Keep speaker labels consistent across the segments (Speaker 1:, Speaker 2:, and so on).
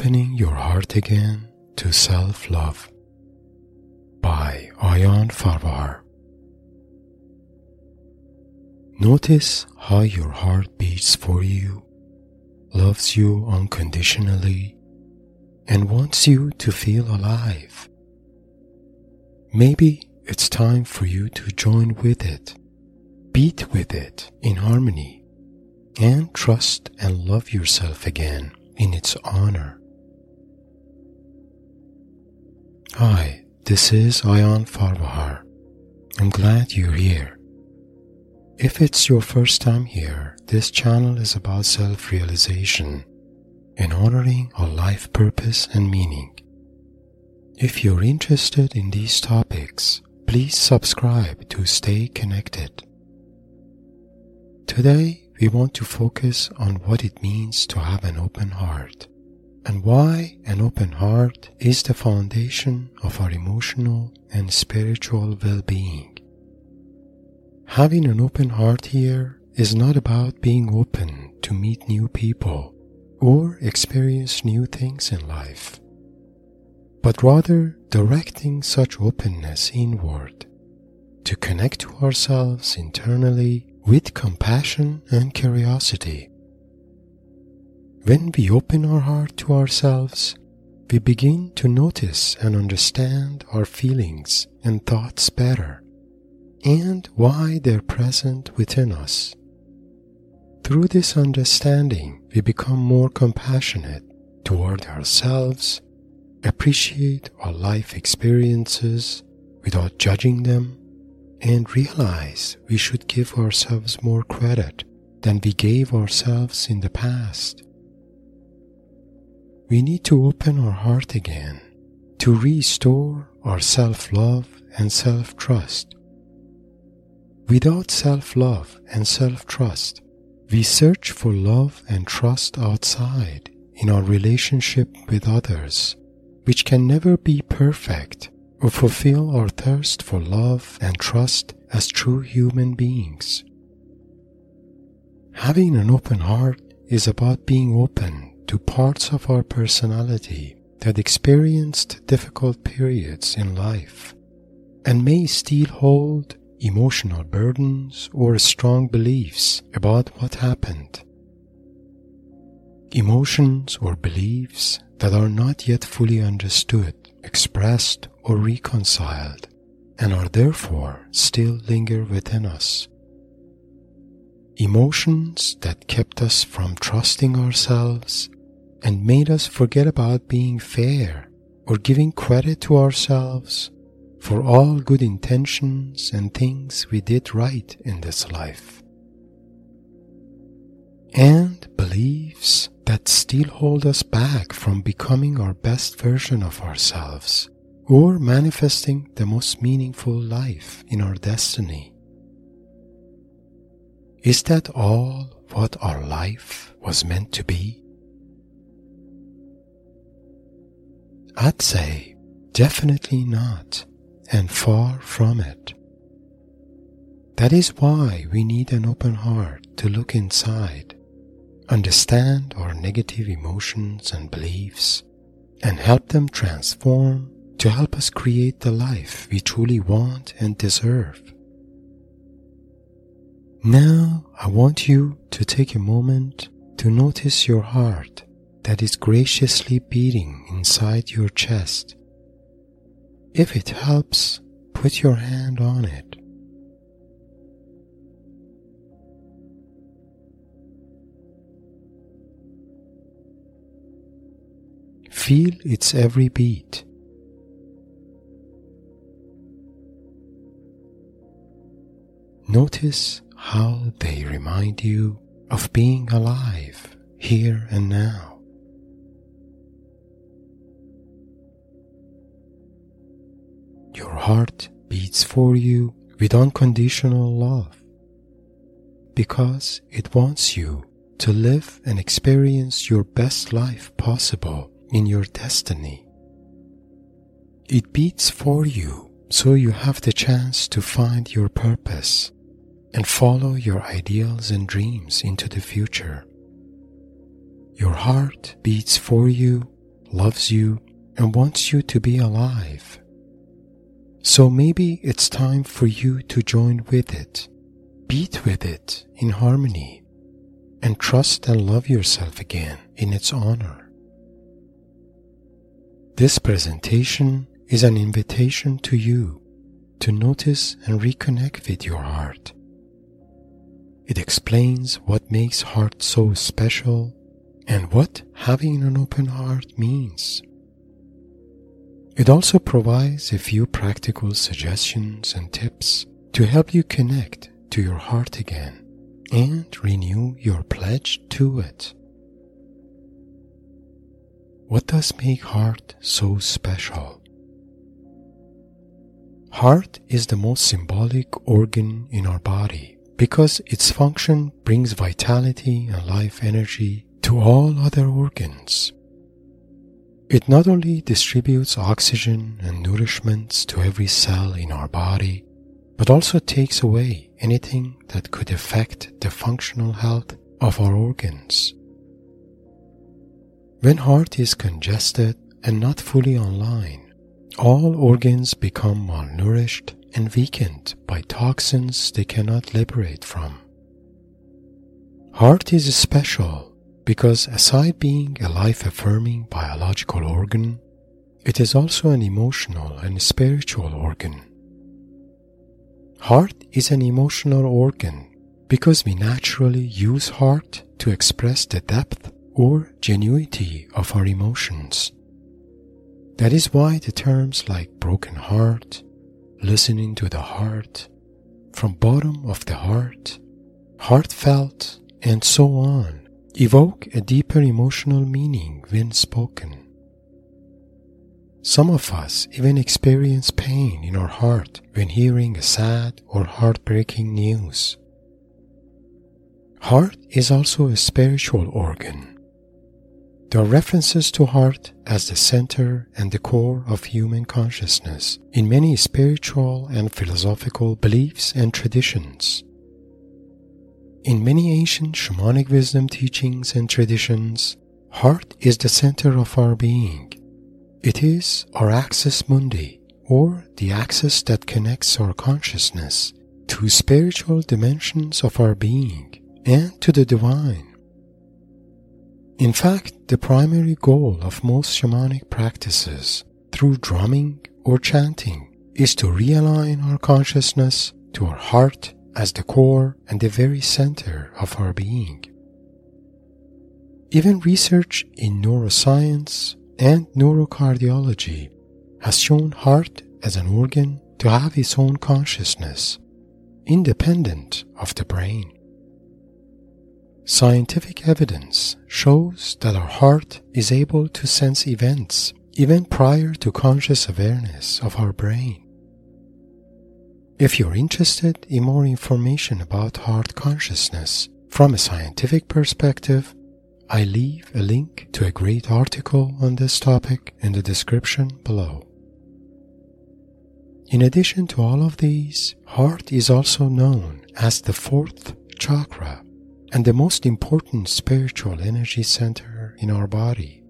Speaker 1: Opening Your Heart Again to Self Love by Ayan Farvar. Notice how your heart beats for you, loves you unconditionally, and wants you to feel alive. Maybe it's time for you to join with it, beat with it in harmony, and trust and love yourself again in its honor. Hi, this is Ayan Farvahar. I'm glad you're here. If it's your first time here, this channel is about self realization and honoring our life purpose and meaning. If you're interested in these topics, please subscribe to stay connected. Today, we want to focus on what it means to have an open heart and why an open heart is the foundation of our emotional and spiritual well being. Having an open heart here is not about being open to meet new people or experience new things in life, but rather directing such openness inward to connect to ourselves internally with compassion and curiosity. When we open our heart to ourselves, we begin to notice and understand our feelings and thoughts better and why they're present within us. Through this understanding, we become more compassionate toward ourselves, appreciate our life experiences without judging them, and realize we should give ourselves more credit than we gave ourselves in the past. We need to open our heart again to restore our self love and self trust. Without self love and self trust, we search for love and trust outside in our relationship with others, which can never be perfect or fulfill our thirst for love and trust as true human beings. Having an open heart is about being open to parts of our personality that experienced difficult periods in life and may still hold emotional burdens or strong beliefs about what happened. Emotions or beliefs that are not yet fully understood, expressed, or reconciled, and are therefore still linger within us. Emotions that kept us from trusting ourselves and made us forget about being fair or giving credit to ourselves for all good intentions and things we did right in this life. And beliefs that still hold us back from becoming our best version of ourselves or manifesting the most meaningful life in our destiny. Is that all what our life was meant to be? I'd say definitely not and far from it. That is why we need an open heart to look inside, understand our negative emotions and beliefs, and help them transform to help us create the life we truly want and deserve. Now I want you to take a moment to notice your heart that is graciously beating inside your chest. If it helps, put your hand on it. Feel its every beat. Notice how they remind you of being alive here and now. Heart beats for you with unconditional love because it wants you to live and experience your best life possible in your destiny. It beats for you so you have the chance to find your purpose and follow your ideals and dreams into the future. Your heart beats for you loves you and wants you to be alive. So maybe it's time for you to join with it, beat with it in harmony, and trust and love yourself again in its honor. This presentation is an invitation to you to notice and reconnect with your heart. It explains what makes heart so special and what having an open heart means. It also provides a few practical suggestions and tips to help you connect to your heart again and renew your pledge to it. What does make heart so special? Heart is the most symbolic organ in our body because its function brings vitality and life energy to all other organs. It not only distributes oxygen and nourishments to every cell in our body, but also takes away anything that could affect the functional health of our organs. When heart is congested and not fully online, all organs become malnourished and weakened by toxins they cannot liberate from. Heart is special because aside being a life affirming biological organ, it is also an emotional and spiritual organ. Heart is an emotional organ because we naturally use heart to express the depth or genuity of our emotions. That is why the terms like broken heart, listening to the heart, from bottom of the heart, heartfelt, and so on evoke a deeper emotional meaning when spoken. Some of us even experience pain in our heart when hearing a sad or heartbreaking news. Heart is also a spiritual organ. There are references to heart as the center and the core of human consciousness in many spiritual and philosophical beliefs and traditions. In many ancient shamanic wisdom teachings and traditions, heart is the center of our being. It is our axis mundi, or the axis that connects our consciousness to spiritual dimensions of our being and to the divine. In fact, the primary goal of most shamanic practices through drumming or chanting is to realign our consciousness to our heart as the core and the very center of our being. Even research in neuroscience and neurocardiology has shown heart as an organ to have its own consciousness, independent of the brain. Scientific evidence shows that our heart is able to sense events even prior to conscious awareness of our brain. If you're interested in more information about heart consciousness from a scientific perspective, I leave a link to a great article on this topic in the description below. In addition to all of these, heart is also known as the fourth chakra and the most important spiritual energy center in our body.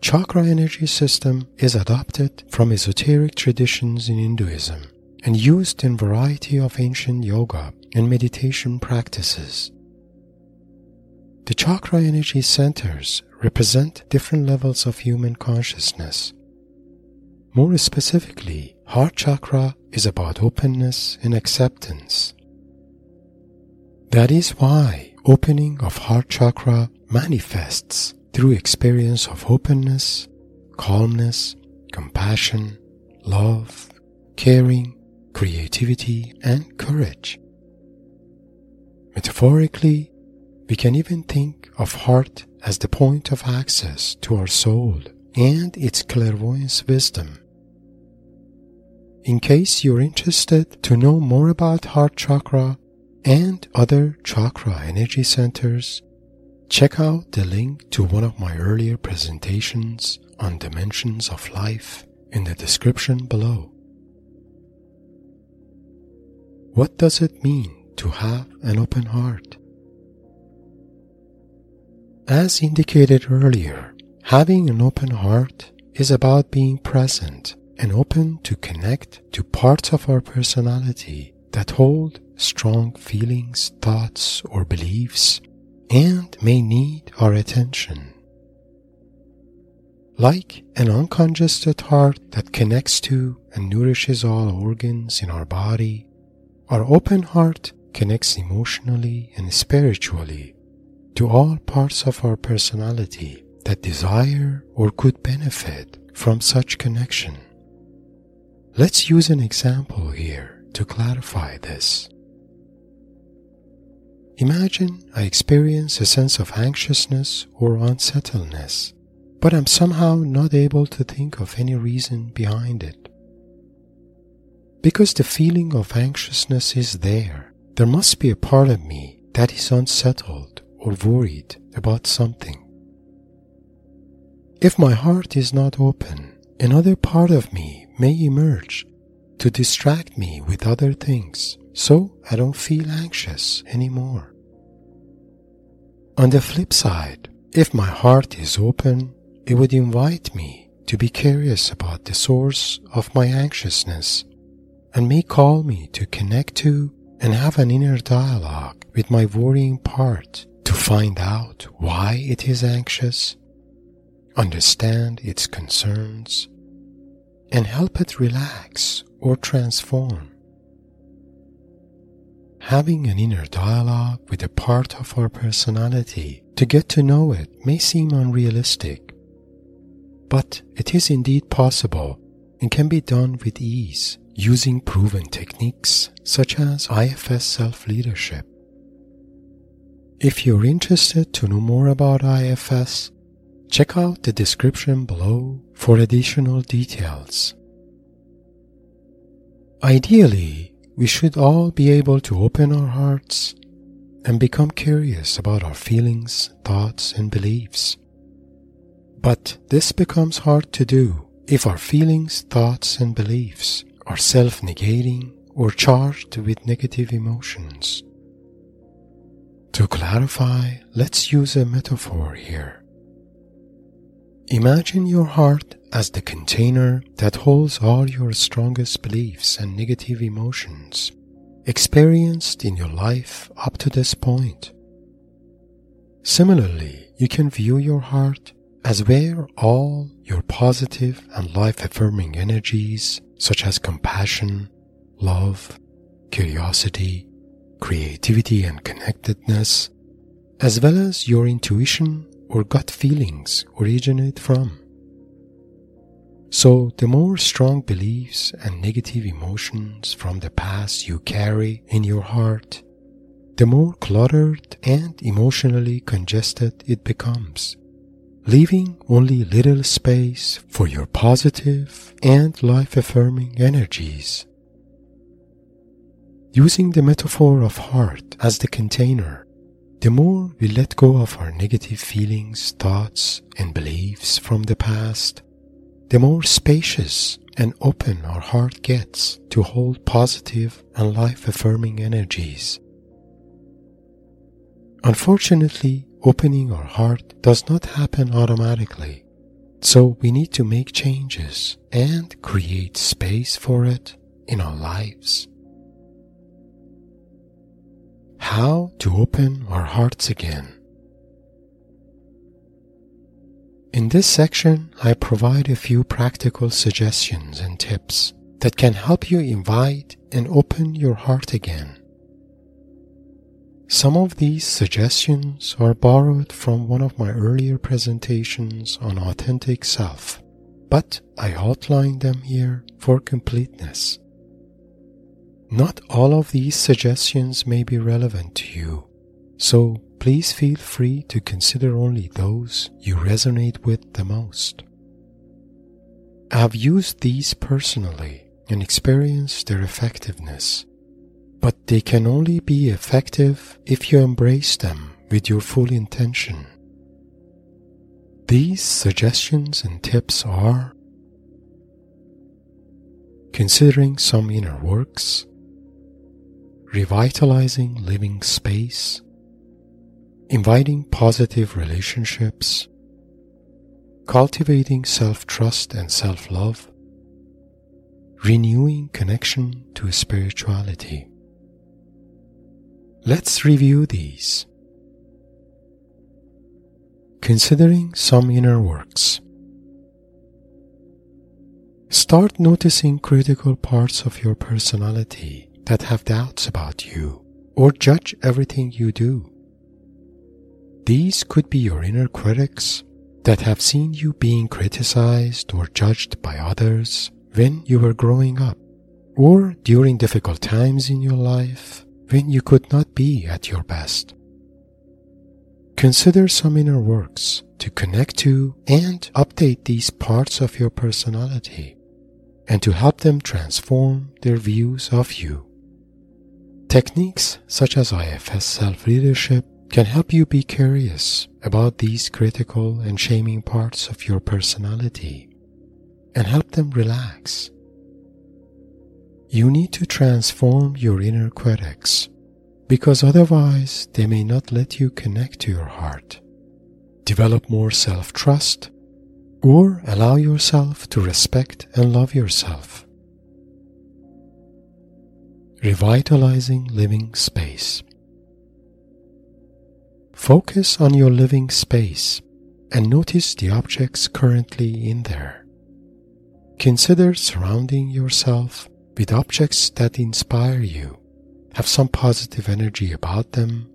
Speaker 1: Chakra energy system is adopted from esoteric traditions in Hinduism and used in variety of ancient yoga and meditation practices. The chakra energy centers represent different levels of human consciousness. More specifically, heart chakra is about openness and acceptance. That is why opening of heart chakra manifests through experience of openness, calmness, compassion, love, caring, creativity, and courage. Metaphorically, we can even think of heart as the point of access to our soul and its clairvoyance wisdom. In case you're interested to know more about heart chakra and other chakra energy centers, check out the link to one of my earlier presentations on dimensions of life in the description below. What does it mean to have an open heart? As indicated earlier, Having an open heart is about being present and open to connect to parts of our personality that hold strong feelings, thoughts, or beliefs and may need our attention. Like an uncongested heart that connects to and nourishes all organs in our body, our open heart connects emotionally and spiritually to all parts of our personality that desire or could benefit from such connection. Let's use an example here to clarify this. Imagine I experience a sense of anxiousness or unsettledness, but I'm somehow not able to think of any reason behind it. Because the feeling of anxiousness is there, there must be a part of me that is unsettled or worried about something. If my heart is not open, another part of me may emerge to distract me with other things so I don't feel anxious anymore. On the flip side, if my heart is open, it would invite me to be curious about the source of my anxiousness and may call me to connect to and have an inner dialogue with my worrying part to find out why it is anxious understand its concerns, and help it relax or transform. Having an inner dialogue with a part of our personality to get to know it may seem unrealistic, but it is indeed possible and can be done with ease using proven techniques such as IFS self leadership. If you're interested to know more about IFS, Check out the description below for additional details. Ideally, we should all be able to open our hearts and become curious about our feelings, thoughts, and beliefs. But this becomes hard to do if our feelings, thoughts, and beliefs are self negating or charged with negative emotions. To clarify, let's use a metaphor here. Imagine your heart as the container that holds all your strongest beliefs and negative emotions experienced in your life up to this point. Similarly, you can view your heart as where all your positive and life affirming energies, such as compassion, love, curiosity, creativity, and connectedness, as well as your intuition or gut feelings originate from. So, the more strong beliefs and negative emotions from the past you carry in your heart, the more cluttered and emotionally congested it becomes, leaving only little space for your positive and life affirming energies. Using the metaphor of heart as the container, the more we let go of our negative feelings, thoughts, and beliefs from the past, the more spacious and open our heart gets to hold positive and life affirming energies. Unfortunately, opening our heart does not happen automatically, so we need to make changes and create space for it in our lives how to open our hearts again. In this section, I provide a few practical suggestions and tips that can help you invite and open your heart again. Some of these suggestions are borrowed from one of my earlier presentations on authentic self, but I outline them here for completeness. Not all of these suggestions may be relevant to you, so please feel free to consider only those you resonate with the most. I have used these personally and experienced their effectiveness, but they can only be effective if you embrace them with your full intention. These suggestions and tips are considering some inner works, revitalizing living space, inviting positive relationships, cultivating self trust and self love, renewing connection to spirituality. Let's review these. Considering some inner works. Start noticing critical parts of your personality that have doubts about you or judge everything you do. These could be your inner critics that have seen you being criticized or judged by others when you were growing up, or during difficult times in your life when you could not be at your best. Consider some inner works to connect to and update these parts of your personality and to help them transform their views of you. Techniques such as IFS self leadership can help you be curious about these critical and shaming parts of your personality and help them relax. You need to transform your inner critics because otherwise they may not let you connect to your heart, develop more self trust, or allow yourself to respect and love yourself. Revitalizing living space. Focus on your living space and notice the objects currently in there. Consider surrounding yourself with objects that inspire you, have some positive energy about them,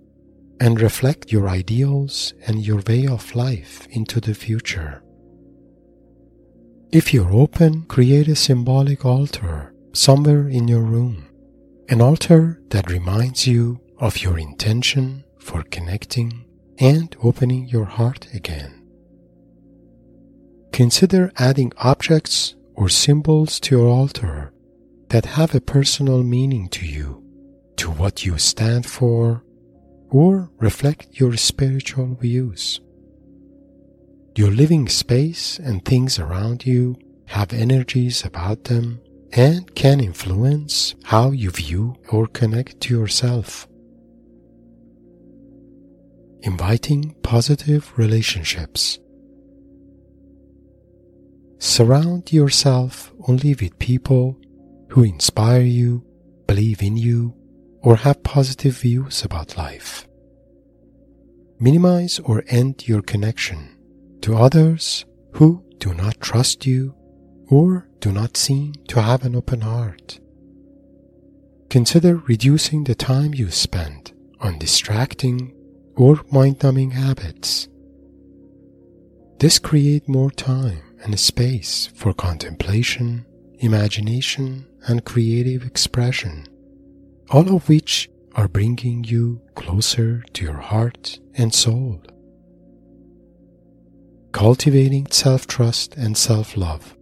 Speaker 1: and reflect your ideals and your way of life into the future. If you're open, create a symbolic altar somewhere in your room, an altar that reminds you of your intention for connecting and opening your heart again. Consider adding objects or symbols to your altar that have a personal meaning to you, to what you stand for, or reflect your spiritual views. Your living space and things around you have energies about them and can influence how you view or connect to yourself inviting positive relationships. Surround yourself only with people who inspire you, believe in you, or have positive views about life. Minimize or end your connection to others who do not trust you or do not seem to have an open heart. Consider reducing the time you spend on distracting or mind-numbing habits. This create more time and space for contemplation, imagination, and creative expression, all of which are bringing you closer to your heart and soul. Cultivating self-trust and self-love.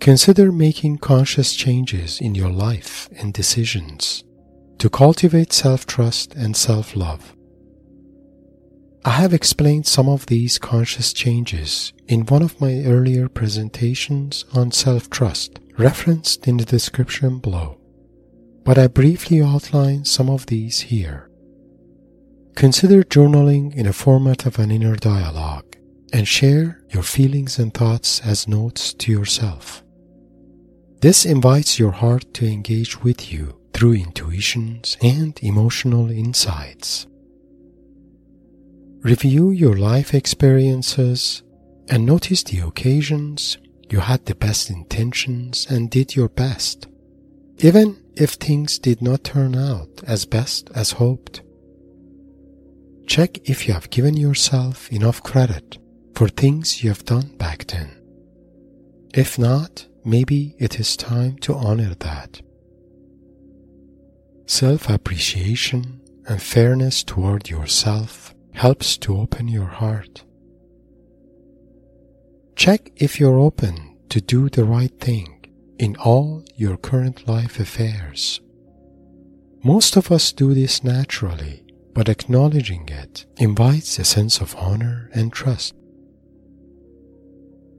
Speaker 1: Consider making conscious changes in your life and decisions to cultivate self trust and self love. I have explained some of these conscious changes in one of my earlier presentations on self trust, referenced in the description below, but I briefly outline some of these here. Consider journaling in a format of an inner dialogue and share your feelings and thoughts as notes to yourself. This invites your heart to engage with you through intuitions and emotional insights. Review your life experiences and notice the occasions you had the best intentions and did your best, even if things did not turn out as best as hoped. Check if you have given yourself enough credit for things you have done back then. If not, maybe it is time to honor that. Self appreciation and fairness toward yourself helps to open your heart. Check if you're open to do the right thing in all your current life affairs. Most of us do this naturally, but acknowledging it invites a sense of honor and trust.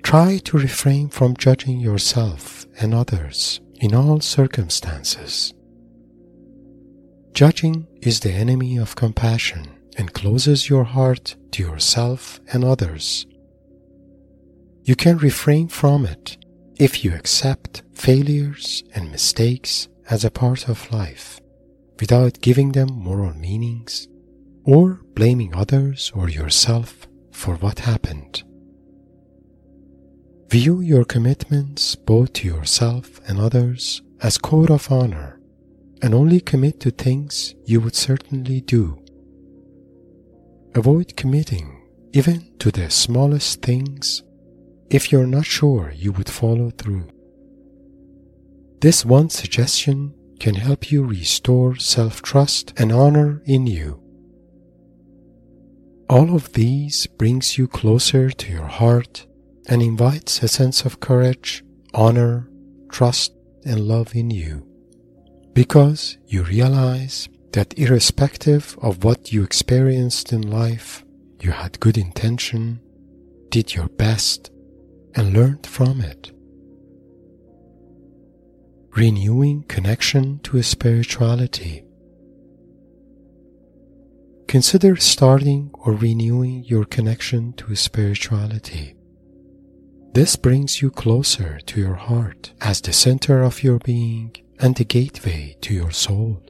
Speaker 1: Try to refrain from judging yourself and others in all circumstances Judging is the enemy of compassion and closes your heart to yourself and others. You can refrain from it if you accept failures and mistakes as a part of life without giving them moral meanings or blaming others or yourself for what happened. View your commitments both to yourself and others as code of honor and only commit to things you would certainly do. Avoid committing even to the smallest things if you're not sure you would follow through. This one suggestion can help you restore self trust and honor in you. All of these brings you closer to your heart and invites a sense of courage, honor, trust, and love in you. Because you realize that irrespective of what you experienced in life, you had good intention, did your best, and learned from it. Renewing connection to a spirituality. Consider starting or renewing your connection to a spirituality. This brings you closer to your heart as the center of your being and the gateway to your soul.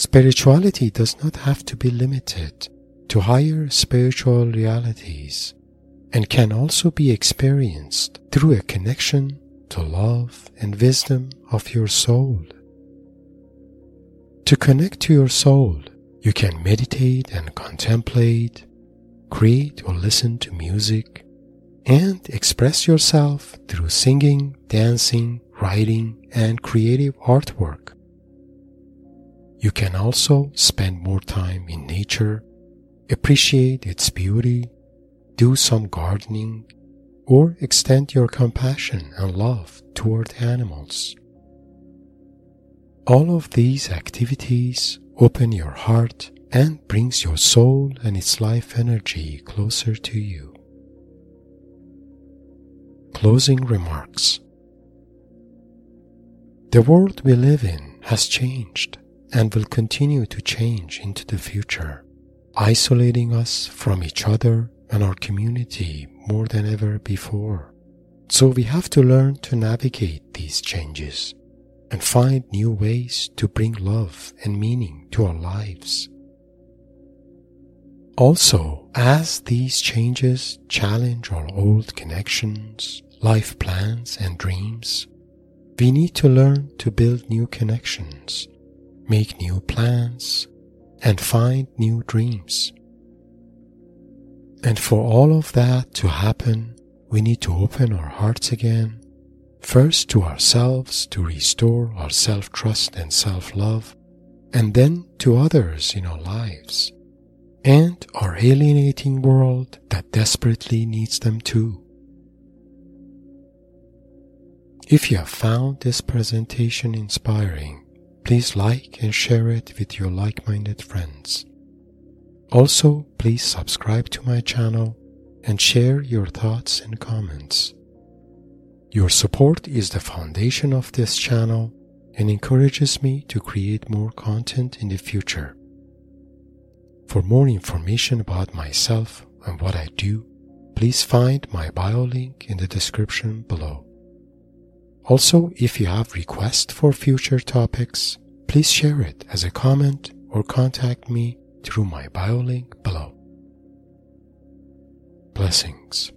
Speaker 1: Spirituality does not have to be limited to higher spiritual realities and can also be experienced through a connection to love and wisdom of your soul. To connect to your soul, you can meditate and contemplate, create or listen to music, and express yourself through singing, dancing, writing, and creative artwork. You can also spend more time in nature, appreciate its beauty, do some gardening, or extend your compassion and love toward animals. All of these activities open your heart and brings your soul and its life energy closer to you. Closing remarks the world we live in has changed and will continue to change into the future, isolating us from each other and our community more than ever before. So we have to learn to navigate these changes and find new ways to bring love and meaning to our lives. Also, as these changes challenge our old connections, life plans, and dreams, we need to learn to build new connections, make new plans, and find new dreams. And for all of that to happen, we need to open our hearts again, first to ourselves to restore our self trust and self love, and then to others in our lives, and our alienating world that desperately needs them too. If you have found this presentation inspiring, please like and share it with your like-minded friends. Also, please subscribe to my channel and share your thoughts and comments. Your support is the foundation of this channel and encourages me to create more content in the future. For more information about myself and what I do, please find my bio link in the description below. Also, if you have requests for future topics, please share it as a comment or contact me through my bio link below. Blessings.